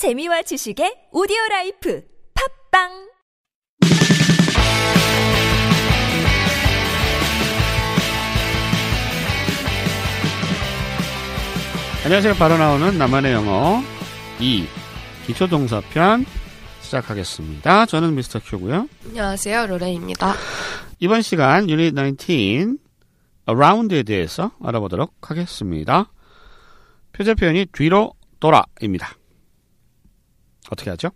재미와 지식의 오디오 life 팟빵 안녕하세요. 바로 나오는 나만의 영어 2 기초동사편 시작하겠습니다. 저는 미스터 큐고요. 안녕하세요, 로레입니다. 이번 시간 유닛 19 around에 대해서 알아보도록 하겠습니다. 표제 표현이 뒤로 돌아입니다. 어떻게 하죠?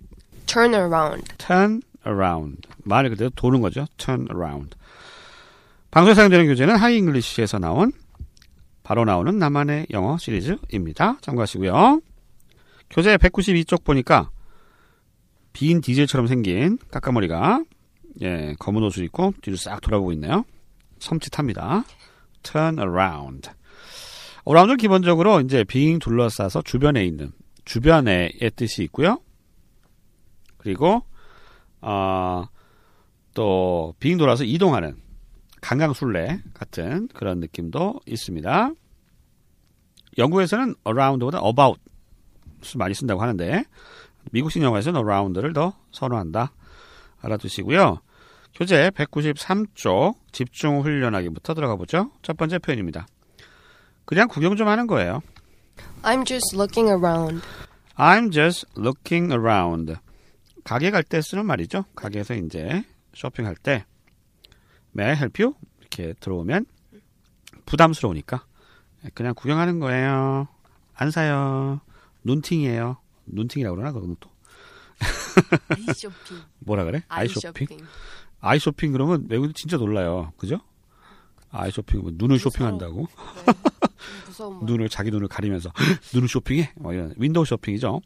Turn around. turn around. 말 그대로 도는 거죠. turn around. 방송에 사용되는 교재는 하이 잉글리시에서 나온 바로 나오는 나만의 영어 시리즈입니다. 참고하시고요. 교재 192쪽 보니까 빈 디젤처럼 생긴 까까머리가 예, 검은 옷을 입고 뒤로 싹 돌아보고 있네요. 섬찟합니다. turn around. around은 기본적으로 이제 빙 둘러싸서 주변에 있는 주변에의 뜻이 있고요. 그리고 어, 또 빙 돌아서 이동하는 강강술래 같은 그런 느낌도 있습니다. 영국에서는 around보다 about을 많이 쓴다고 하는데 미국식 영어에서는 around를 더 선호한다. 알아두시고요. 교재 193쪽 집중 훈련하기부터 들어가 보죠. 첫 번째 표현입니다. 그냥 구경 좀 하는 거예요. I'm just looking around. I'm just looking around. 가게 갈 때 쓰는 말이죠. 가게에서 이제 쇼핑할 때 May I help you? 이렇게 들어오면 부담스러우니까 그냥 구경하는 거예요. 안 사요. 눈팅이에요. 눈팅이라고 그러나 그건 또 아이 쇼핑. 뭐라 그래? 아이 쇼핑. 쇼핑. 아이 쇼핑 그러면 외국인 진짜 놀라요. 그죠? 아이 쇼핑 뭐 눈을 쇼핑한다고 네. 눈을 자기 눈을 가리면서 눈을 쇼핑해. 뭐 이런 window shopping이죠.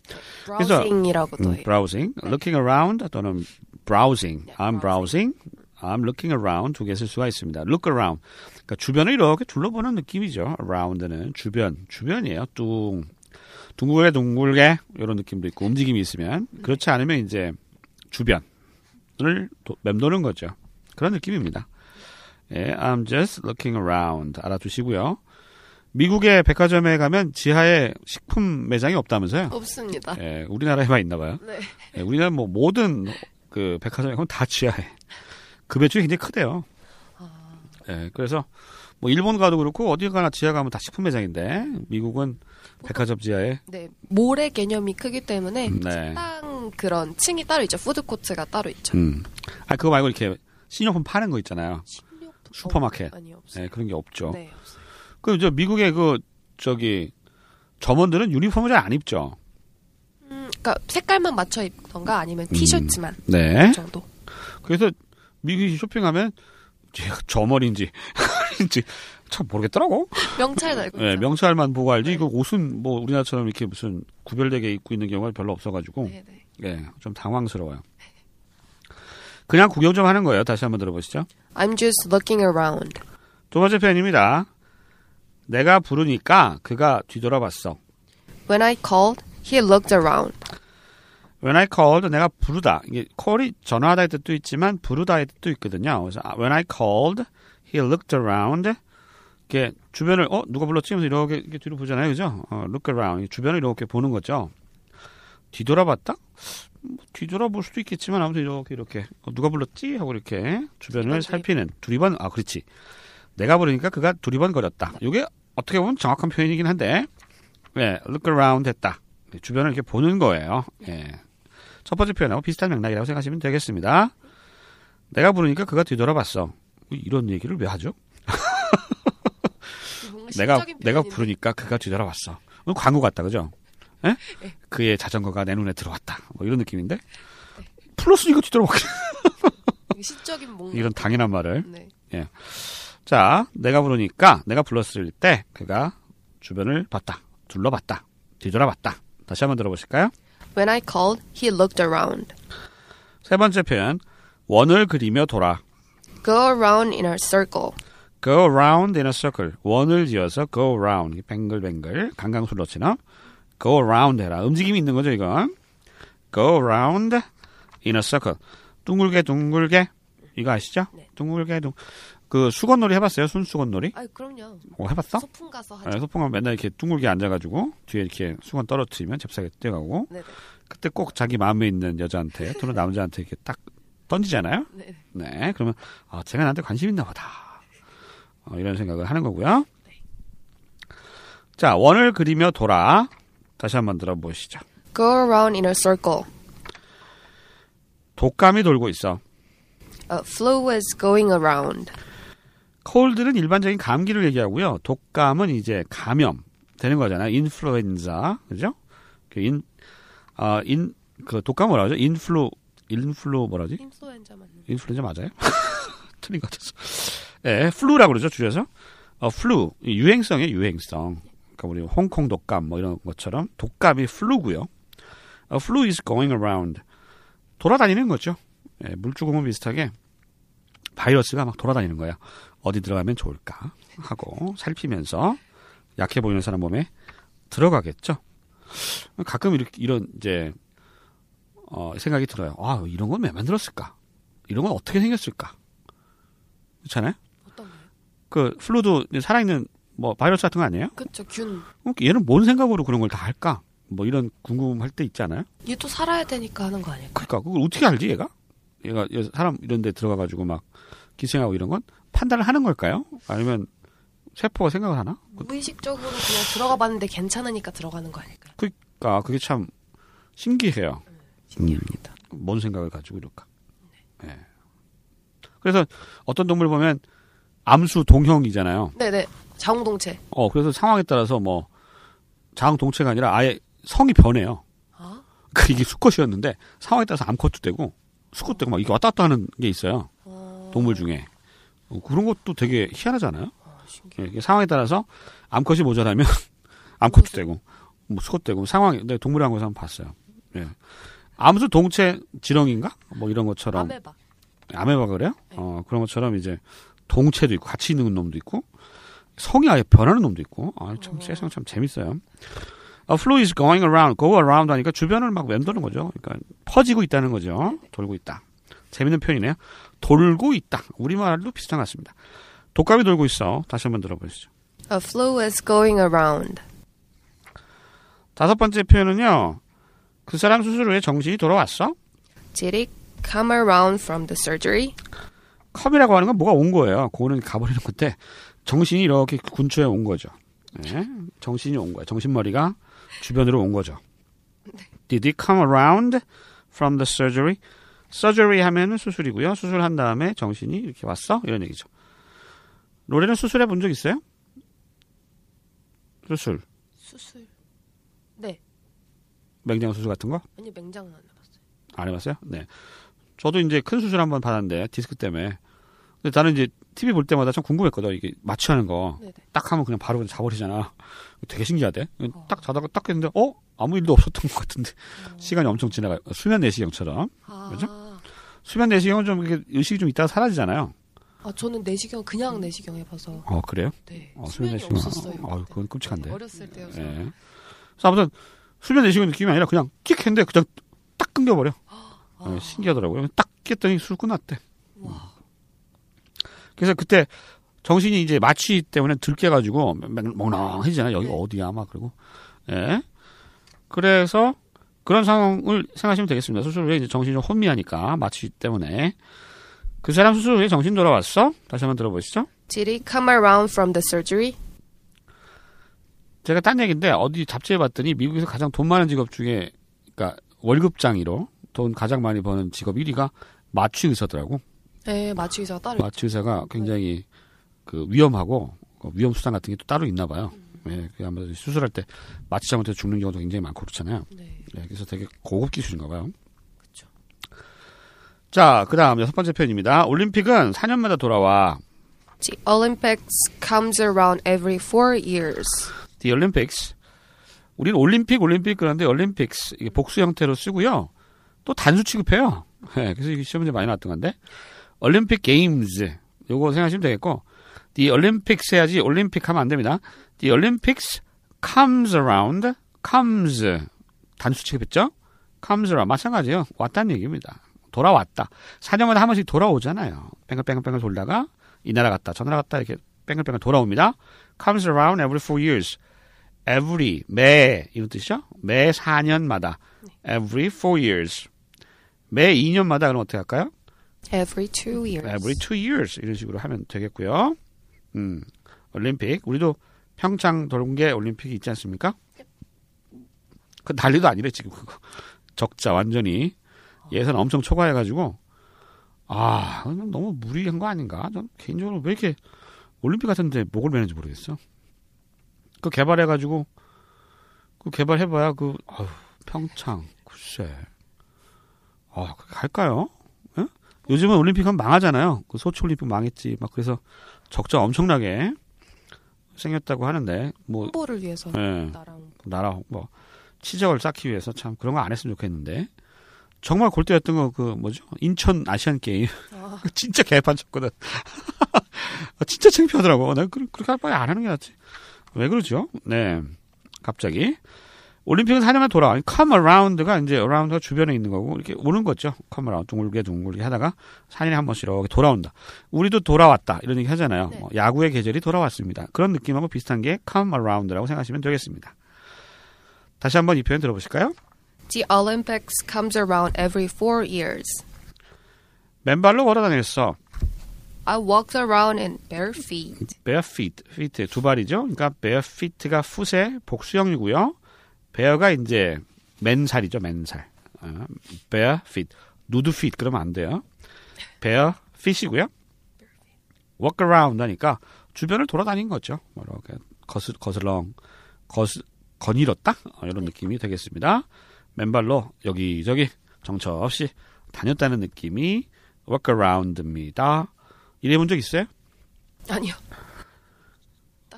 browsing이라고도 음, 해요. browsing, looking around 또는 browsing. 네, I'm browsing. I'm looking around 두 개 쓸 수가 있습니다. look around. 그러니까 주변을 이렇게 둘러보는 느낌이죠. around는 주변, 주변이에요. 뚱. 둥글게 둥글게 이런 느낌도 있고 움직임이 있으면 그렇지 않으면 이제 주변을 도- 맴도는 거죠. 그런 느낌입니다. 예, I'm just looking around 알아두시고요. 미국의 백화점에 가면 지하에 식품 매장이 없다면서요? 없습니다. 예, 우리나라에만 있나 봐요. 네. 예, 우리나라 뭐 모든 그 백화점에 가면 다 지하에 그 매출이 굉장히 크대요. 예, 그래서 뭐 일본 가도 그렇고 어디 가나 지하 가면 다 식품 매장인데 미국은 백화점 지하에 네. mall의 개념이 크기 때문에 음, 네. 식당 그런 층이 따로 있죠. 푸드 코트가 따로 있죠. 음. 아 그거 말고 이렇게 신용품 파는 거 있잖아요. 식료품- 슈퍼마켓. 어, 아니 없어요. 예, 그런 게 없죠. 네, 없어요. 그 저 미국의 그 저기 점원들은 유니폼을 잘 안 입죠. 음, 그러니까 색깔만 맞춰 입던가 아니면 티셔츠만 네. 정도. 그래서 미국이 쇼핑하면 점원인지 아닌지 참 모르겠더라고. 명찰 달고 네. 명찰만 보고 알지. 네. 그 옷은 뭐 우리나라처럼 이렇게 무슨 구별되게 입고 있는 경우가 별로 없어가지고, 네, 네. 예, 좀 당황스러워요. 그냥 구경 좀 하는 거예요. 다시 한번 들어보시죠. I'm just looking around. 두 번째 표현입니다. 내가 부르니까 그가 뒤돌아봤어. When I called, he looked around. When I called, 내가 부르다. 이게 call이 전화하다의 뜻도 있지만 부르다의 뜻도 있거든요. 그래서 when I called, he looked around. 이렇게 주변을 어 누가 불렀지? 하면서 이렇게, 이렇게 뒤로 보잖아요, 그죠? 어, look around. 주변을 이렇게 보는 거죠. 뒤돌아봤다? 뭐 뒤돌아볼 수도 있겠지만 아무튼 이렇게 이렇게 어, 누가 불렀지? 하고 이렇게 주변을 살피는 두리번 아 그렇지. 내가 부르니까 그가 두리번 거렸다. 이게 어떻게 보면 정확한 표현이긴 한데, 네, look around 했다. 네, 주변을 이렇게 보는 거예요. 예. 첫 번째 표현하고 비슷한 맥락이라고 생각하시면 되겠습니다. 내가 부르니까 그가 뒤돌아봤어. 이런 얘기를 왜 하죠? 내가 내가. 부르니까 그가 뒤돌아봤어. 오늘 광고 같다, 그죠? 예? 네. 그의 자전거가 내 눈에 들어왔다. 뭐 이런 느낌인데 플러스니까 뒤돌아봤. 이게 시적인 뭔가. 이런 당연한 말을. 네. 자, 내가 부르니까 내가 불렀을 때 그가 주변을 봤다, 둘러봤다, 뒤돌아봤다. 다시 한번 들어보실까요? When I called, he looked around. 세 번째 표현 원을 그리며 돌아. Go around in a circle. Go around in a circle. 원을 지어서 go around. 뱅글뱅글. 강강술로처럼. Go around 해라. 움직임이 있는 거죠, 이건. Go around in a circle. 둥글게 둥글게. 이거 아시죠? 네. 둥글게 둥. 그 수건놀이 해봤어요? 순수건놀이? 아, 그럼요. 어, 해봤어? 소풍 가서 하죠. 네, 소풍하면 맨날 이렇게 둥글게 앉아가지고 뒤에 이렇게 수건 떨어뜨리면 잽싸게 뛰어가고 네네. 그때 꼭 자기 마음에 있는 여자한테 또는 남자한테 이렇게 딱 던지잖아요. 네. 네, 그러면 아, 제가 나한테 관심 있나 보다. 어, 이런 생각을 하는 거고요. 자, 원을 그리며 돌아. 다시 한번 들어보시죠. Go around in a circle. 독감이 돌고 있어. A flu is going around. cold는 일반적인 감기를 얘기하고요. 독감은 이제 감염 되는 거잖아요. 인플루엔자. 그죠? 그 인, 아, 인, 그 독감 뭐라 하죠? 인플루, 인플루 뭐라지? 인플루엔자 맞는. 인플루엔자 맞아요? 틀린 것 같았어. 예, flu라고 그러죠, 줄여서. 어, flu. 유행성이에요, 유행성. 그러니까 우리 홍콩 독감 뭐 이런 것처럼 독감이 플루고요. A flu is going around. 돌아다니는 거죠. 예, 물주공은 비슷하게 바이러스가 막 돌아다니는 거예요. 어디 들어가면 좋을까 하고 살피면서 약해 보이는 사람 몸에 들어가겠죠. 가끔 이렇게 이런 이제 어, 생각이 들어요. 아, 이런 건 왜 만들었을까? 이런 건 어떻게 생겼을까? 그렇잖아요. 어떤 거요? 그 플루도 살아있는 뭐 바이러스 같은 거 아니에요? 그쵸, 균. 어, 얘는 뭔 생각으로 그런 걸 다 할까? 뭐 이런 궁금할 때 있지 않아요? 얘도 살아야 되니까 하는 거 아닐까? 그러니까 그걸 어떻게 알지 얘가? 얘가 얘 사람 이런 데 들어가 가지고 막 기생하고 이런 건 판단을 하는 걸까요? 아니면 세포가 생각을 하나? 무의식적으로 그냥 들어가 봤는데 괜찮으니까 들어가는 거 아닐까요? 그러니까 그게 참 신기해요. 신기합니다. 뭔 생각을 가지고 이럴까? 예. 그래서 어떤 동물 보면 암수 동형이잖아요. 네네. 자웅동체. 어, 그래서 상황에 따라서 뭐 자응 동체가 아니라 아예 성이 변해요. 아? 그 이게 수컷이었는데 상황에 따라서 암컷도 되고 수컷도 되고 막 이게 왔다 갔다 하는 게 있어요. 어... 동물 중에. 어, 그런 것도 되게 희한하잖아요. 아. 예, 상황에 따라서 암컷이 모자라면 암컷도 되고 뭐 수컷도 되고 상황이 네, 동물의 한 곳에서 한번 봤어요. 예. 암수 동체 지렁인가? 뭐 이런 것처럼 아메바. 아메바 그래요? 어, 그런 것처럼 이제 동체도 있고 같이 있는 놈도 있고 성이 아예 변하는 놈도 있고 아, 참 어. 세상 참 재밌어요. A flu is going around, go around 하니까 주변을 막 맴도는 거죠. 그러니까 퍼지고 있다는 거죠. 돌고 있다. 재밌는 표현이네요. 돌고 있다. 우리말로 비슷한 것 같습니다. 독감이 돌고 있어. 다시 한번 들어보시죠. A flu is going around. 다섯 번째 표현은요. 그 사람 수술 후에 정신이 돌아왔어? Did it come around from the surgery? 컵이라고 하는 건 뭐가 온 거예요. 그거는 가버리는 건데 정신이 이렇게 근처에 온 거죠. 예? 정신이 온 거예요. 정신머리가 주변으로 온 거죠. Did it come around from the surgery? Surgery 하면은 수술이고요. 수술한 다음에 정신이 이렇게 왔어? 이런 얘기죠. 노래는 수술해 본 적 있어요? 수술. 수술. 네. 맹장 수술 같은 거? 아니 맹장은 안 해봤어요. 안 해봤어요? 네. 저도 이제 큰 수술 한 번 받았는데 디스크 때문에. 근데 나는 이제 TV 볼 때마다 참 궁금했거든. 이게 마취하는 거. 네네. 딱 하면 그냥 바로 그냥 자버리잖아. 되게 신기하대. 어. 딱 자다가 딱 했는데, 어? 아무 일도 없었던 것 같은데. 시간이 엄청 지나가요. 수면 내시경처럼. 아, 그죠? 수면 내시경은 좀 이렇게 의식이 좀 있다가 사라지잖아요. 아 저는 내시경 그냥 내시경 해봐서 어, 그래요? 네 어, 수면이 내시경. 없었어요. 그때. 그건 끔찍한데. 네, 어렸을 때여서. 예. 그래서 아무튼, 수면 내시경 느낌이 아니라 그냥 끽 했는데 그냥 딱 끊겨버려. 아, 어, 신기하더라고요. 딱 깼더니 술 끝났대. 와. 그래서 그때 정신이 이제 마취 때문에 들깨가지고 멍멍해지잖아요. 여기 네. 어디야? 막 그러고. 예. 그래서 그런 상황을 생각하시면 되겠습니다. 수술 후에 이제 정신이 좀 혼미하니까 마취 때문에. 그 사람 수술 후에 정신 돌아왔어? 다시 한번 들어보시죠. Did it come around from the surgery? 제가 딴 얘기인데 어디 잡지에 봤더니 미국에서 가장 돈 많은 직업 중에 그러니까 월급장이로 돈 가장 많이 버는 직업 1위가 마취 의사더라고. 네 마취 의사가 따로 마취 의사가 굉장히 그 위험하고 그 위험 수당 같은 게 또 따로 있나 봐요. 예, 그 아무래도 수술할 때 마취 잘못해서 죽는 경우도 굉장히 많고 그렇잖아요. 있- 네. 예, 그래서 되게 고급 기술인가 봐요. 그쵸. 자, 그 다음 여섯 번째 편입니다. 올림픽은 4년마다 돌아와. The Olympics comes around every four years. The Olympics. 우리는 올림픽, 올림픽 그러는데 올림픽스 이게 복수 형태로 쓰고요. 또 단수 취급해요. 예, 그래서 이게 시험 문제 많이 나왔던 건데. 올림픽 게임즈. 요거 생각하시면 되겠고. The Olympics 해야지 올림픽 하면 안 됩니다. The Olympics comes around. comes. 단수 취급했죠? comes around. 마찬가지예요. 왔다는 얘기입니다. 돌아왔다. 4년마다 한 번씩 돌아오잖아요. 뺑글뺑글뺑글 돌다가 이 나라 갔다 저 나라 갔다 이렇게 뺑글뺑글 돌아옵니다. comes around every four years. every 매 이런 뜻이죠. 매 4년마다 every four years. 매 2년마다 그럼 어떻게 할까요? Every two years. every two years 이런 식으로 하면 되겠고요. 음, 올림픽 우리도 평창 동계 올림픽이 있지 않습니까? 그 난리도 아니래 지금 그거 적자 완전히 예산 엄청 초과해가지고 아 너무 무리한 거 아닌가? 전 개인적으로 왜 이렇게 올림픽 같은데 목을 매는지 모르겠어. 그 개발해가지고 그 개발해봐야 그 아휴, 평창 글쎄 아 할까요? 예? 요즘은 올림픽 하면 망하잖아요. 그 소치 올림픽 망했지. 막 그래서 적자 엄청나게 생겼다고 하는데 뭐 홍보를 위해서 예, 나랑 나라 뭐 치적을 쌓기 위해서 참 그런 거 안 했으면 좋겠는데 정말 골때였던 거 그 뭐죠? 인천 아시안 게임 아, 진짜 개판 쳤거든. 진짜 창피하더라고. 내가 그- 그렇게 할 바에 안 하는 게 낫지. 왜 그러죠? 네. 갑자기. 올림픽은 4년만 돌아. come around가 이제 around가 주변에 있는 거고, 이렇게 오는 거죠. come around. 둥글게 둥글게 하다가 4년에 한 번씩 이렇게 돌아온다. 우리도 돌아왔다. 이런 얘기 하잖아요. 네. 뭐 야구의 계절이 돌아왔습니다. 그런 느낌하고 비슷한 게 come around라고 생각하시면 되겠습니다. 다시 한번 이 표현 들어보실까요? The Olympics comes around every four years. 맨발로 걸어 다녔어. I walked around in bare feet. bare feet, feet 두 발이죠. 그러니까 bare feet가 풋의 복수형이고요. Bear가 이제 맨살이죠, 맨살. 어, bare feet, 누드 feet 그러면 안 돼요. bare feet이고요. walk around 하니까 주변을 돌아다닌 거죠. 뭐 이렇게 거슬 거슬렁 거스 거닐었다 어, 이런 느낌이 되겠습니다. 맨발로 여기저기 정처 없이 다녔다는 느낌이 walk around입니다. 이래 본 적 있어요? 아니요.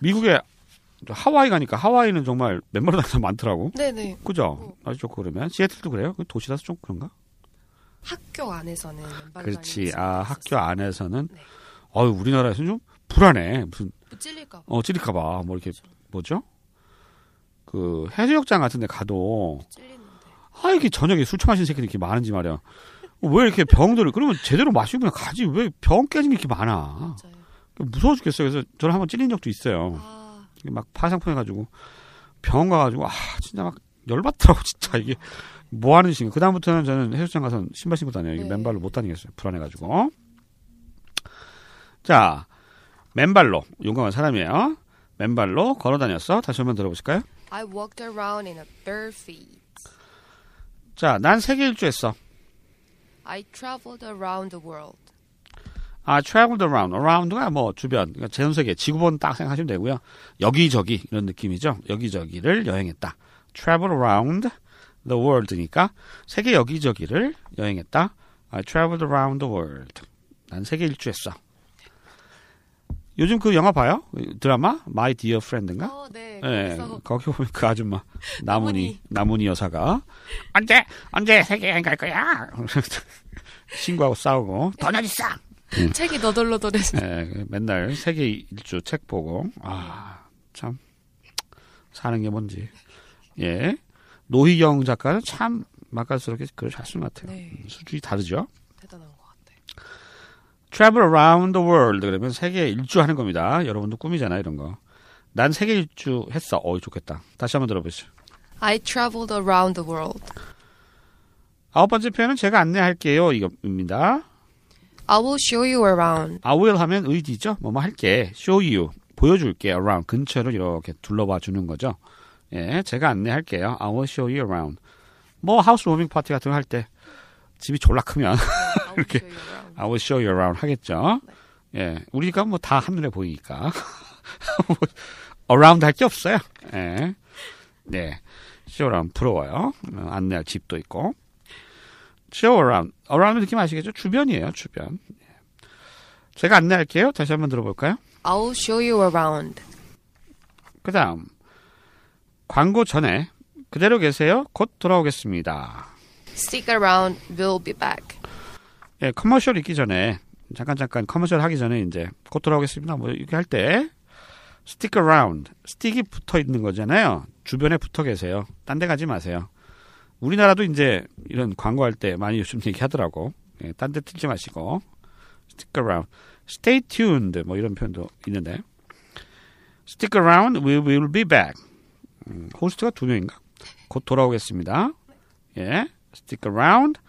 미국에 하와이 가니까 하와이는 정말 맨발로 다니는 많더라고. 네네. 그죠? 아주 좋고 그러면 시애틀도 그래요? 그 도시라서 좀 그런가? 학교 안에서는 그렇지. 아 학교. 안에서는 네. 어유 우리나라에서는 좀 불안해. 무슨 뭐 찔릴까 봐. 어 찌릴까봐 뭐 이렇게 뭐죠? 그 해수욕장 같은데 가도 찔리는데. 아 이게 저녁에 술 처마신 새끼들이 이렇게 많은지 말이야. 왜 이렇게 병들을 그러면 제대로 마시고 그냥 가지 왜 병 깨진 게 이렇게 많아? 맞아요. 무서워 죽겠어요. 그래서 저는 한번 찔린 적도 있어요. 아, 막 파상풍해가지고 병원 가가지고 아 진짜 막 열받더라고 진짜 이게 뭐 하는 짓인가. 그 다음부터는 저는 해수욕장 가서 신발 신고 다녀요. 네. 맨발로 못 다니겠어요. 불안해가지고. 자 맨발로 용감한 사람이에요. 맨발로 걸어 다녔어. 다시 한번 들어보실까요? I walked around in a bare feet. 자, 난 세계 일주했어. I traveled around the world. 아, traveled around. around가 뭐 주변, 그러니까 전 세계, 지구본 딱 생각하시면 되고요. 여기저기 이런 느낌이죠. 여기저기를 여행했다. travel around the world니까 세계 여기저기를 여행했다. I traveled around the world. 난 세계 일주했어. 요즘 그 영화 봐요? 드라마 My Dear Friend인가? 어, 네. 예, 그래서 거기 보면 그 아줌마 나문희. 나문희 여사가 언제 언제 세계 여행 갈 거야? 친구하고 싸우고 돈 어디 있 어? 책이 너덜너덜해서. 예, 맨날 세계 일주 책 보고 아 참 사는 게 뭔지 예 노희경 작가는 참 맛깔스럽게 글을 잘 쓴 것 같아요. 네. 수준이 다르죠. 대단한 것 같아. Travel around the world 그러면 세계 일주 하는 겁니다. 여러분도 꿈이잖아요 이런 거. 난 세계 일주 했어. 어이 좋겠다. 다시 한번 들어보시죠. I traveled around the world. 아홉 번째 표현은 제가 안내할게요. 이겁니다. I will show you around. I will 하면 의지죠. 뭐 뭐 할게. show you. 보여줄게. around. 근처를 이렇게 둘러봐 주는 거죠. 예, 제가 안내할게요. I will show you around. 뭐 하우스 워밍 파티 같은 거 할 때 집이 졸라 크면 이렇게. I will show you around 하겠죠. 예, 우리가 뭐 다 한눈에 보이니까 뭐 around 할 게 없어요. 예, 네, show around 부러워요. 어, 안내할 집도 있고. Show around, around 느낌 아시겠죠? 주변이에요, 주변. 예. 제가 안내할게요. 다시 한번 들어볼까요? I will show you around. 그 다음, 광고 전에 그대로 계세요. 곧 돌아오겠습니다. Stick around. We'll be back. 예, 커머셜 있기 전에 잠깐 잠깐 커머셜 하기 전에 이제 곧 돌아오겠습니다. 뭐 이렇게 할 때 stick around, 스틱이 붙어 있는 거잖아요. 주변에 붙어 계세요. 딴 데 가지 마세요. 우리나라도 이제 이런 광고할 때 많이 요즘 얘기하더라고. 예, 딴데 틀지 마시고 stick around, stay tuned 뭐 이런 표현도 있는데 stick around, we will be back. 음, 호스트가 두 명인가? 곧 돌아오겠습니다. 예, stick around,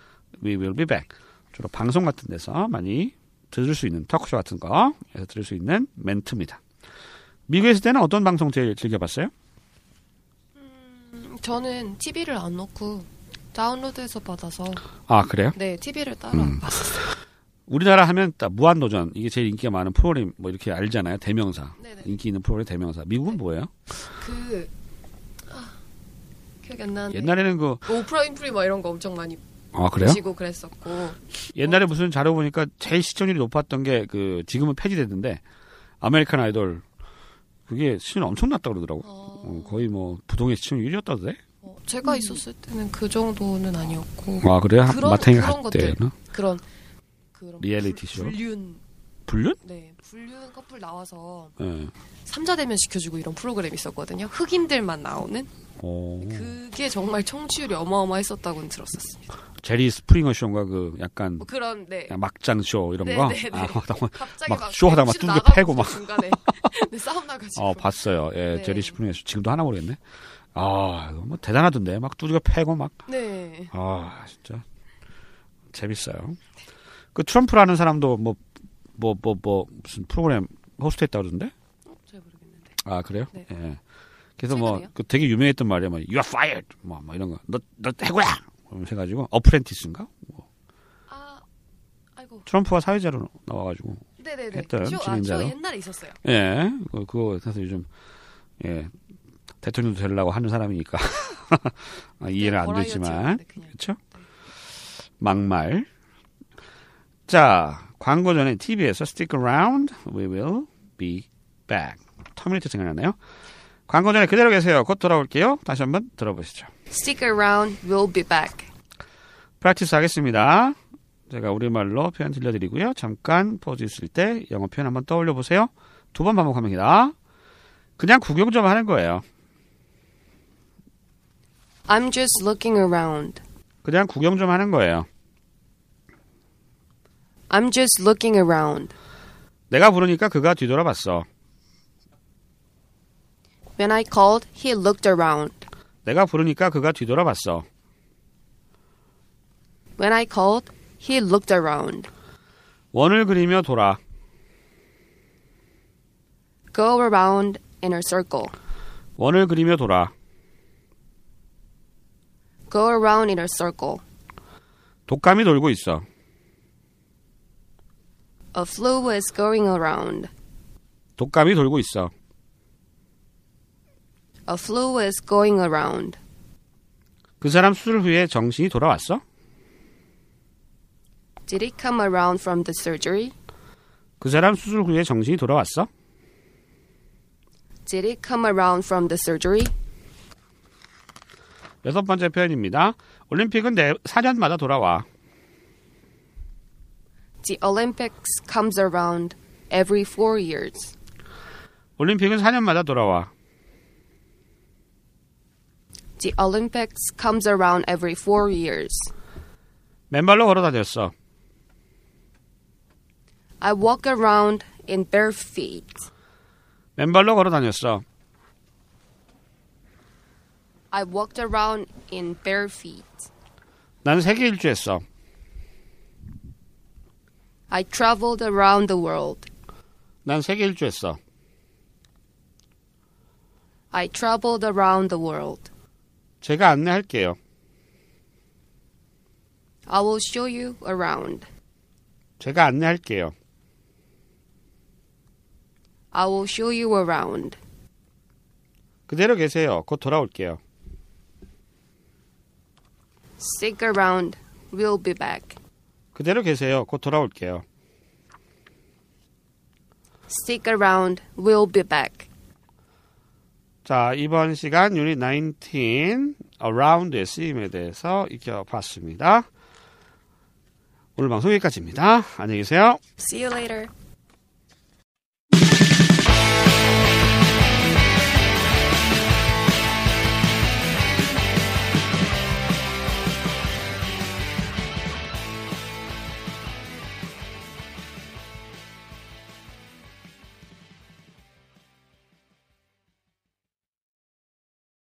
we will be back. 주로 방송 같은 데서 많이 들을 수 있는 토크쇼 같은 거에서 들을 수 있는 멘트입니다. 미국에 있을 때는 어떤 방송 제일 즐겨봤어요? 음, 저는 TV를 안 넣고 다운로드해서 받아서 아 그래요? 네 TV를 따라 음. 봤었어요. 우리나라 하면 딱 무한도전 이게 제일 인기가 많은 프로그램 뭐 이렇게 알잖아요 대명사 네네. 인기 있는 프로그램 대명사 미국은 뭐예요? 그 아, 기억이 안 나는데 옛날에는 그 오프라 윈프리 막 이런 거 엄청 많이 아 그래요? 보시고 그랬었고 옛날에 무슨 자료 보니까 제일 시청률이 높았던 게 그 지금은 폐지됐는데 아메리칸 아이돌 그게 시청 엄청 났다 그러더라고. 어, 어, 거의 뭐 부동의 시청률 1위였다던데. 어, 제가 있었을 때는 그 정도는 아니었고 아 그래요? 그런 갈 때나 그런 그런 리얼리티 불- 쇼? 불륜 불륜? 네 불륜 커플 나와서 예. 삼자 대면 시켜주고 이런 프로그램 있었거든요. 흑인들만 나오는 어, 그게 정말 청취율이 어마어마했었다고 들었었습니다. 제리 스프링어 쇼인가 그 약간 뭐 그런 네 막장 쇼 이런 네, 거. 네, 네. 아, 막, 갑자기 막 쇼 하다가 두들겨 나가고 패고 막. 중간에 네, 싸움 나가지고 어 봤어요. 예, 네. 제리 스프링어 쇼 지금도 하나 모르겠네. 아 뭐 대단하던데 막 두들겨 패고 막. 네 아 진짜 재밌어요. 그 트럼프라는 사람도 뭐 뭐 뭐 뭐 무슨 프로그램 호스트했다 그러던데? 어, 잘 모르겠는데 아 그래요? 네. 예. 그래서 뭐? 그 되게 유명했던 말이야, 뭐 You are fired, 뭐, 뭐 이런 거. 너 너 해고야. 뭐 해가지고 어프렌티스인가? 뭐. 아 아이고 트럼프가 사회자로 나와가지고 네네네 했던 쇼, 아, 진행자로? 쇼 옛날에 있었어요. 예, 그- 그거 그래서 요즘 예 대통령도 되려고 하는 사람이니까 아, 이해는 안 되지만. 그렇죠? 막말. 자, 광고 전에 TV에서 Stick Around, We Will Be Back. 터미네이터 생각나네요. 광고 전에 그대로 계세요. 곧 돌아올게요. 다시 한번 들어보시죠. Stick around, we'll be back. practice 하겠습니다. 제가 우리말로 표현 들려드리고요. 잠깐 pause 있을 때 영어 표현 한번 떠올려 보세요. 두 번 반복합니다. 그냥 구경 좀 하는 거예요. I'm just looking around. 그냥 구경 좀 하는 거예요. I'm just looking around. 내가 부르니까 그가 뒤돌아봤어. When I called, he looked around. 내가 부르니까 그가 뒤돌아봤어. When I called, he looked around. 원을 그리며 돌아. Go around in a circle. 원을 그리며 돌아. Go around in a circle. 독감이 돌고 있어. A flu is going around. 독감이 돌고 있어. A flu is going around. 그 사람 수술 후에 정신이 돌아왔어? Did he come around from the surgery? 그 사람 수술 후에 정신이 돌아왔어? Did he come around from the surgery? 여섯 번째 표현입니다. 올림픽은 내 4년마다 돌아와. The Olympics comes around every four years. 올림픽은 4년마다 돌아와. The Olympics comes around every four years. 맨발로 걸어 다녔어. I walk around in bare feet. 맨발로 걸어 다녔어. I walked around in bare feet. 난 세계 일주했어. I traveled around the world. 난 세계 일주했어. I traveled around the world. 제가 안내할게요. I will show you around. 제가 안내할게요. I will show you around. 그대로 계세요. 곧 돌아올게요. Stick around. We'll be back. 그대로 계세요. 곧 돌아올게요. Stick around. We'll be back. 자, 이번 시간 유닛 19 Around의 쓰임에 대해서 익혀봤습니다. 오늘 방송 여기까지입니다. 안녕히 계세요. See you later.